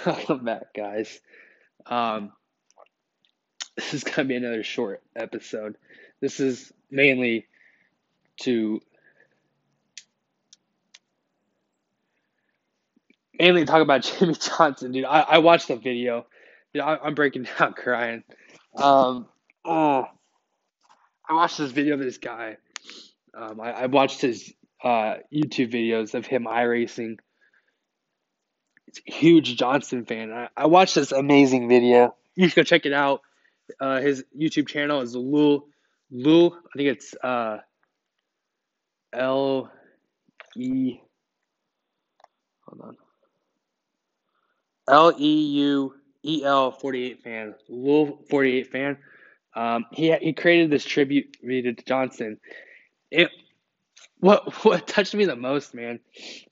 Welcome back, guys. Um, this is gonna be another short episode. This is mainly to mainly talk about Jimmie Johnson, dude. I, I watched the video. Dude, I, I'm breaking down crying. Um, oh, I watched this video of this guy. Um, I, I watched his uh, YouTube videos of him iRacing. Huge Johnson fan. I, I watched this amazing video. You should go check it out. Uh, his YouTube channel is Lul Lul. I think it's uh, L E. Hold on. L E U E L forty eight fan. Lul forty eight fan. Um, he he created this tribute to Johnson. It what what touched me the most, man,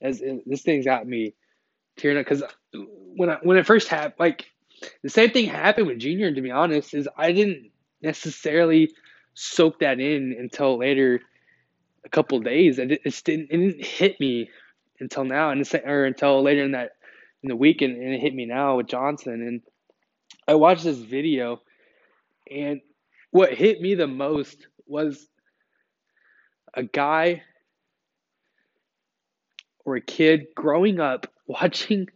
is, is this thing's got me tearing up because when I when it first happened, like the same thing happened with Junior. To be honest, is I didn't necessarily soak that in until later, a couple days. It, it didn't it didn't hit me until now, and or until later in that in the weekend, and it hit me now with Johnson. And I watched this video, and what hit me the most was a guy or a kid growing up watching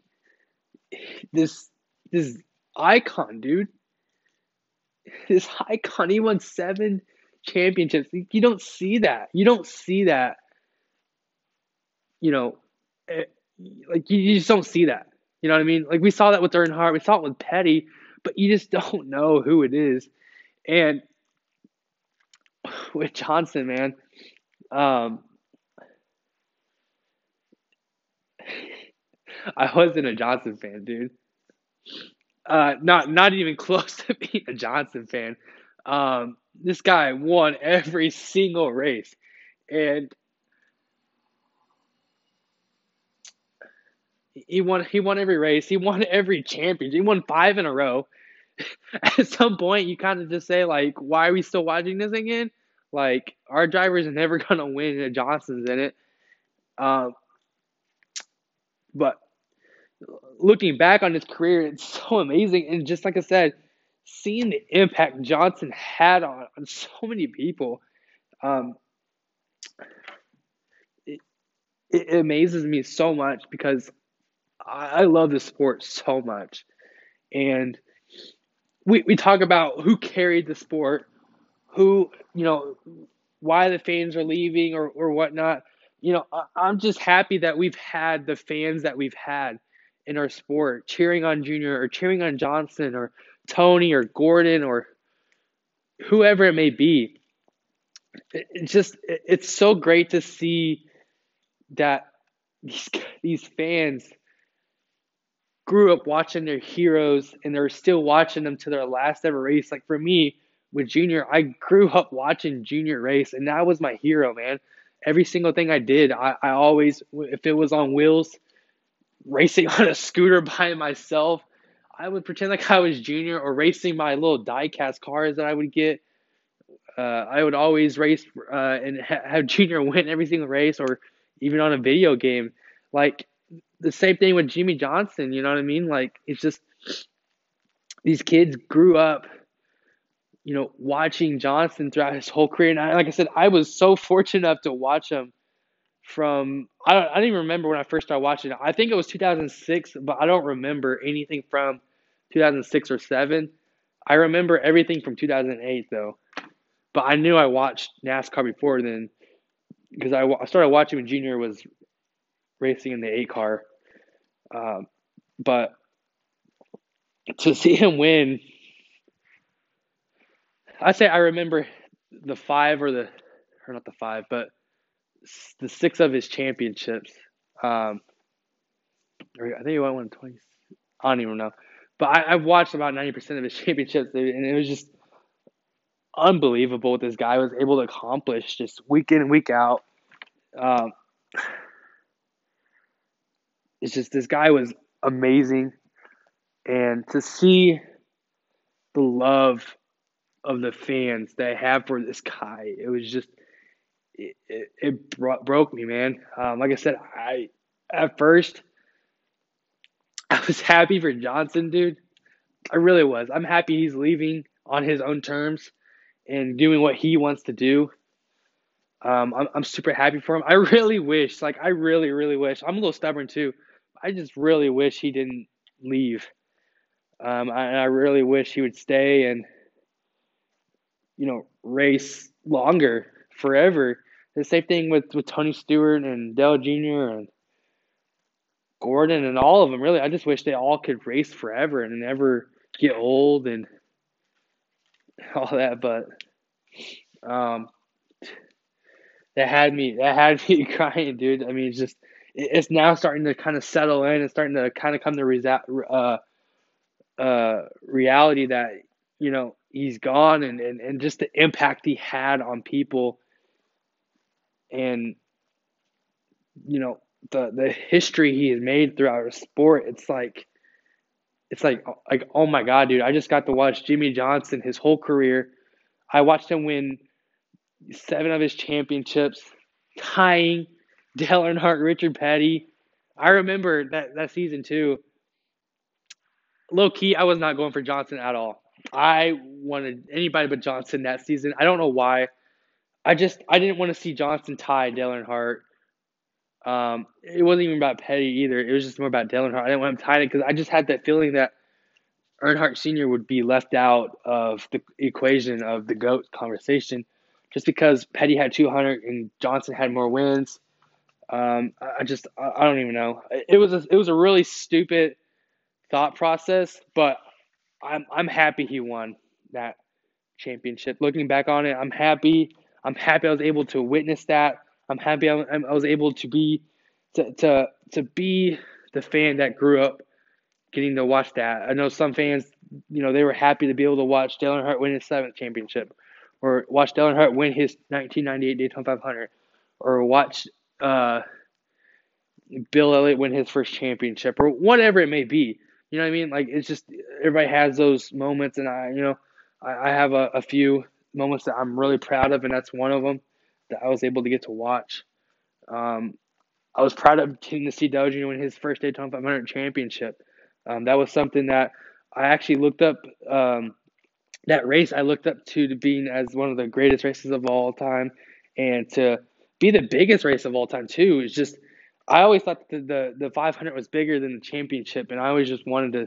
this this icon, dude. This icon, he won seven championships. You don't see that. You don't see that. You know, eh, like you just don't see that. You know what I mean? Like we saw that with Earnhardt, we saw it with Petty, but you just don't know who it is. And with Johnson, man, um, I wasn't a Johnson fan, dude. Uh, not not even close to being a Johnson fan. Um, this guy won every single race, and he won. He won every race. He won every championship. He won five in a row. At some point, you kind of just say like, "Why are we still watching this again?" Like our driver's are never gonna win if Johnson's in it. Um, but looking back on his career, it's so amazing. And just like I said, seeing the impact Johnson had on, on so many people, um, it, it amazes me so much because I, I love the sport so much. And we, we talk about who carried the sport, who, you know, why the fans are leaving or, or whatnot. You know, I, I'm just happy that we've had the fans that we've had in our sport, cheering on Junior or cheering on Johnson or Tony or Gordon or whoever it may be. It's just it's so great to see that these these fans grew up watching their heroes and they're still watching them to their last ever race. Like for me with Junior, I grew up watching Junior race and that was my hero, man. Every single thing I did, I, I always if it was on wheels, racing on a scooter by myself. I would pretend like I was junior or racing my little diecast cars that I would get. Uh, I would always race uh, and ha- have junior win every single race or even on a video game. Like the same thing with Jimmie Johnson, you know what I mean? Like it's just these kids grew up, you know, watching Johnson throughout his whole career. And I, like I said, I was so fortunate enough to watch him from I don't I don't even remember when I first started watching it. I think it was 2006, but I don't remember anything from 2006 or 7. I remember everything from 2008 though. But I knew I watched NASCAR before then because I, I started watching when Junior was racing in the 8 car. Um, but to see him win, I say I remember the 5 or the or not the 5, but the six of his championships. Um, I think he won one twenty. I don't even know, but I, have watched about ninety percent of his championships, and it was just unbelievable what this guy was able to accomplish just week in week out. Um, it's just this guy was amazing, and to see the love of the fans they have for this guy, it was just it, it, it bro- broke me, man. Um, like I said, I at first I was happy for Johnson, dude. I really was. I'm happy he's leaving on his own terms and doing what he wants to do. Um, I'm, I'm super happy for him. I really wish, like, I really, really wish. I'm a little stubborn too. I just really wish he didn't leave. Um, I really wish he would stay and, you know, race longer, forever. The same thing with, with Tony Stewart and Dale Jr. and Gordon and all of them. Really, I just wish they all could race forever and never get old and all that. But um, that had me that had me crying, dude. I mean, it's just it's now starting to kind of settle in. It's starting to kind of come to resa- uh, uh, reality that you know he's gone and, and, and just the impact he had on people and you know the the history he has made throughout our sport it's like it's like like oh my god dude i just got to watch Jimmie johnson his whole career. I watched him win seven of his championships tying dale earnhardt richard petty. I remember that that season too. Low key i was not going for johnson at all. I wanted anybody but johnson that season. I don't know why i just i didn't want to see johnson tie dale earnhardt um, it wasn't even about Petty either. It was just more about Dale Earnhardt. I didn't want him tied it because I just had that feeling that Earnhardt Sr. would be left out of the equation of the GOAT conversation just because Petty had 200 and Johnson had more wins. Um, I just, I don't even know. It was a, it was a really stupid thought process, but I'm, I'm happy he won that championship. Looking back on it, I'm happy. I'm happy I was able to witness that. I'm happy I, I was able to be to, to to be the fan that grew up getting to watch that. I know some fans, you know, they were happy to be able to watch Dale Earnhardt win his seventh championship, or watch Dale Earnhardt win his 1998 Daytona 500, or watch uh, Bill Elliott win his first championship, or whatever it may be. You know what I mean? Like it's just everybody has those moments, and I, you know, I, I have a, a few moments that I'm really proud of, and that's one of them that I was able to get to watch. Um, I was proud of getting to see Doji win his first Daytona 500 championship. Um, that was something that I actually looked up. Um, that race I looked up to, to being as one of the greatest races of all time, and to be the biggest race of all time too. Is just I always thought the, the the 500 was bigger than the championship, and I always just wanted to.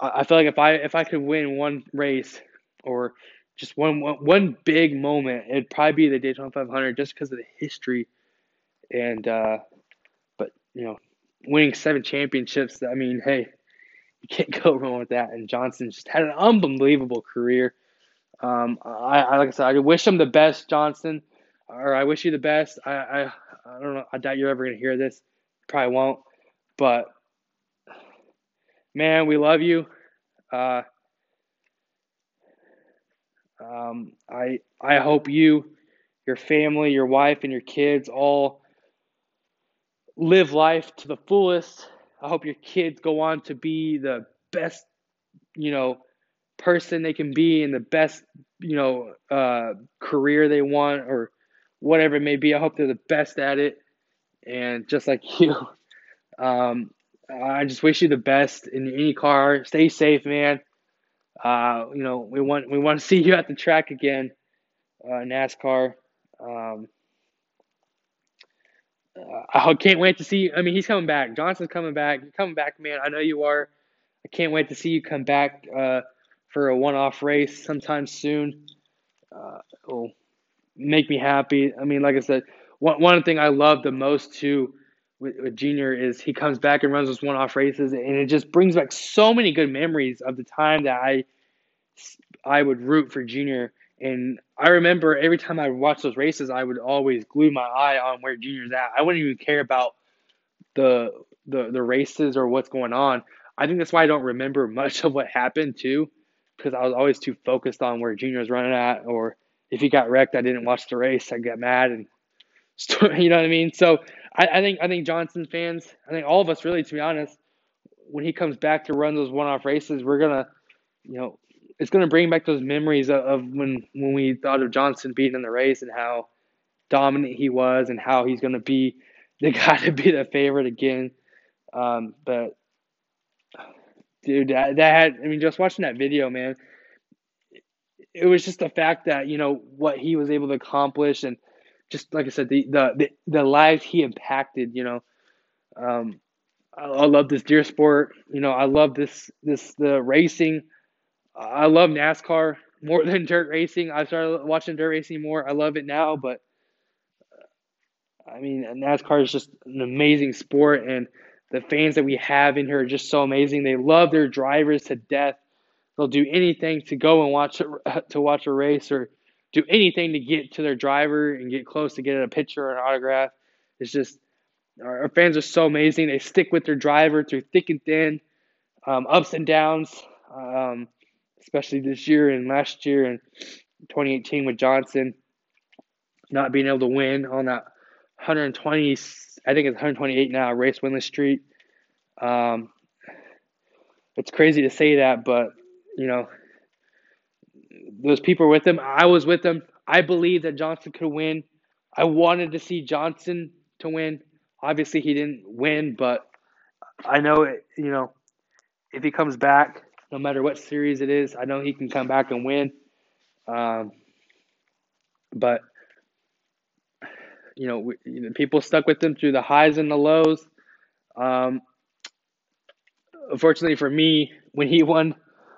I, I feel like if I if I could win one race or just one, one one big moment. It'd probably be the Daytona 500 just because of the history, and uh, but you know, winning seven championships. I mean, hey, you can't go wrong with that. And Johnson just had an unbelievable career. Um, I, I like I said, I wish him the best, Johnson, or I wish you the best. I I, I don't know. I doubt you're ever gonna hear this. Probably won't. But man, we love you. Uh, um, I I hope you, your family, your wife, and your kids all live life to the fullest. I hope your kids go on to be the best, you know, person they can be and the best, you know, uh, career they want or whatever it may be. I hope they're the best at it. And just like you, um, I just wish you the best in any car. Stay safe, man. Uh, you know, we want we want to see you at the track again, uh, NASCAR. Um, uh, I can't wait to see. I mean, he's coming back. Johnson's coming back. You're coming back, man. I know you are. I can't wait to see you come back uh, for a one-off race sometime soon. Uh, it'll make me happy. I mean, like I said, one one thing I love the most too with, with Junior is he comes back and runs those one-off races, and it just brings back so many good memories of the time that I I would root for Junior. And I remember every time I would watch those races, I would always glue my eye on where Junior's at. I wouldn't even care about the the the races or what's going on. I think that's why I don't remember much of what happened too, because I was always too focused on where Junior was running at, or if he got wrecked, I didn't watch the race. I get mad and you know what I mean. So I, I think I think Johnson fans, I think all of us really, to be honest, when he comes back to run those one-off races, we're gonna, you know, it's gonna bring back those memories of, of when when we thought of Johnson being in the race and how dominant he was and how he's gonna be the guy to be the favorite again. Um, but dude, that, that had, I mean, just watching that video, man, it was just the fact that, you know, what he was able to accomplish and just like I said, the, the, the, the lives he impacted, you know, um, I, I love this dear sport. You know, I love this, this, the racing. I love NASCAR more than dirt racing. I started watching dirt racing more. I love it now, but I mean, NASCAR is just an amazing sport, and the fans that we have in here are just so amazing. They love their drivers to death. They'll do anything to go and watch to watch a race or do anything to get to their driver and get close to get a picture or an autograph. It's just our, fans are so amazing. They stick with their driver through thick and thin, um, ups and downs, um, especially this year and last year and 2018 with Johnson not being able to win on that 120, I think it's 128 now, race winless streak. Um, it's crazy to say that, but you know, those people with him. I was with him. I believe that Johnson could win. I wanted to see Johnson to win. Obviously, he didn't win, but I know it, you know, if he comes back, no matter what series it is, I know he can come back and win. Um, but you know, we, you know, people stuck with him through the highs and the lows. Um, unfortunately for me, when he won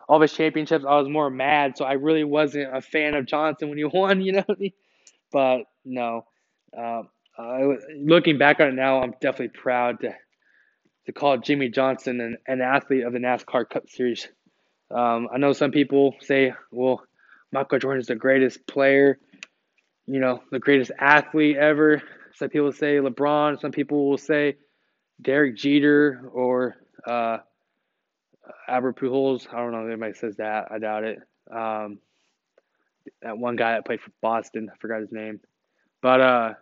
all of his championships, I was more mad. So I really wasn't a fan of Johnson when he won, you know. but no, um, looking back on it now, I'm definitely proud to to call Jimmie Johnson an, an athlete of the NASCAR Cup Series. Um, I know some people say, well, Michael Jordan is the greatest player you know, the greatest athlete ever. Some people say LeBron. Some people will say Derek Jeter or uh, Albert Pujols. I don't know if anybody says that. I doubt it. Um, that one guy that played for Boston. I forgot his name. But, uh,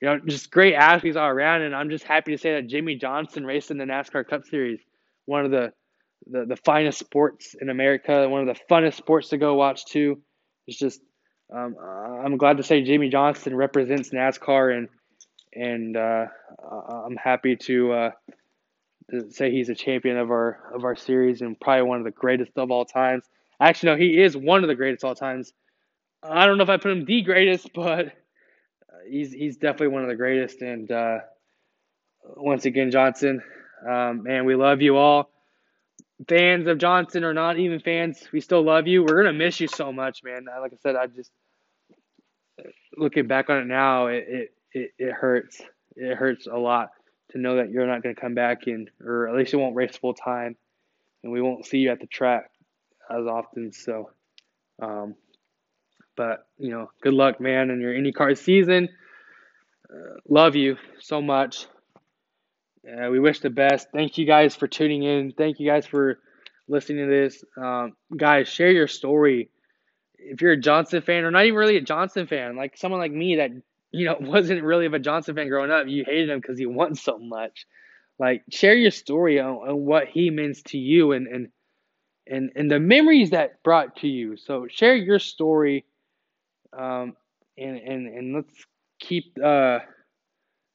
you know, just great athletes all around. And I'm just happy to say that Jimmie Johnson raced in the NASCAR Cup Series. One of the, the, the finest sports in America. One of the funnest sports to go watch, too. It's just – um, I'm glad to say Jimmie Johnson represents NASCAR, and and uh, I'm happy to, uh, to, say he's a champion of our of our series and probably one of the greatest of all times. Actually, no, he is one of the greatest of all times. I don't know if I put him the greatest, but he's he's definitely one of the greatest. And uh, once again, Johnson, um, man, we love you all. Fans of Johnson or not even fans, we still love you. We're gonna miss you so much, man. Like I said, I just looking back on it now, it, it, it, it hurts. It hurts a lot to know that you're not going to come back in, or at least you won't race full time, and we won't see you at the track as often. So, um, but you know, good luck, man, in your IndyCar season. Uh, love you so much. Uh, we wish the best. Thank you guys for tuning in. Thank you guys for listening to this. Um, guys, share your story if you're a Johnson fan or not even really a Johnson fan, like someone like me that you know wasn't really of a Johnson fan growing up, you hated him because he won so much. Like share your story on, on what he means to you and and and and the memories that brought to you. So share your story, um, and and and let's keep uh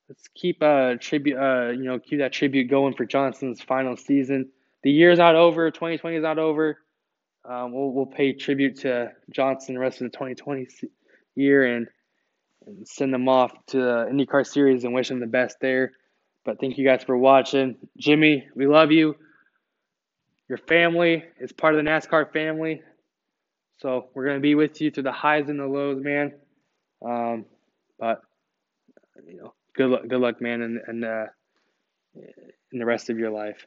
let's keep uh tribute uh you know keep that tribute going for Johnson's final season. The year's not over. 2020 is not over. Um, we'll, we'll pay tribute to Johnson the rest of the 2020 year and, and send them off to the IndyCar Series and wish them the best there. But thank you guys for watching. Jimmie, we love you. Your family is part of the NASCAR family. So we're going to be with you through the highs and the lows, man. Um, but, you know, good luck, good luck, man, and, and uh, in the rest of your life.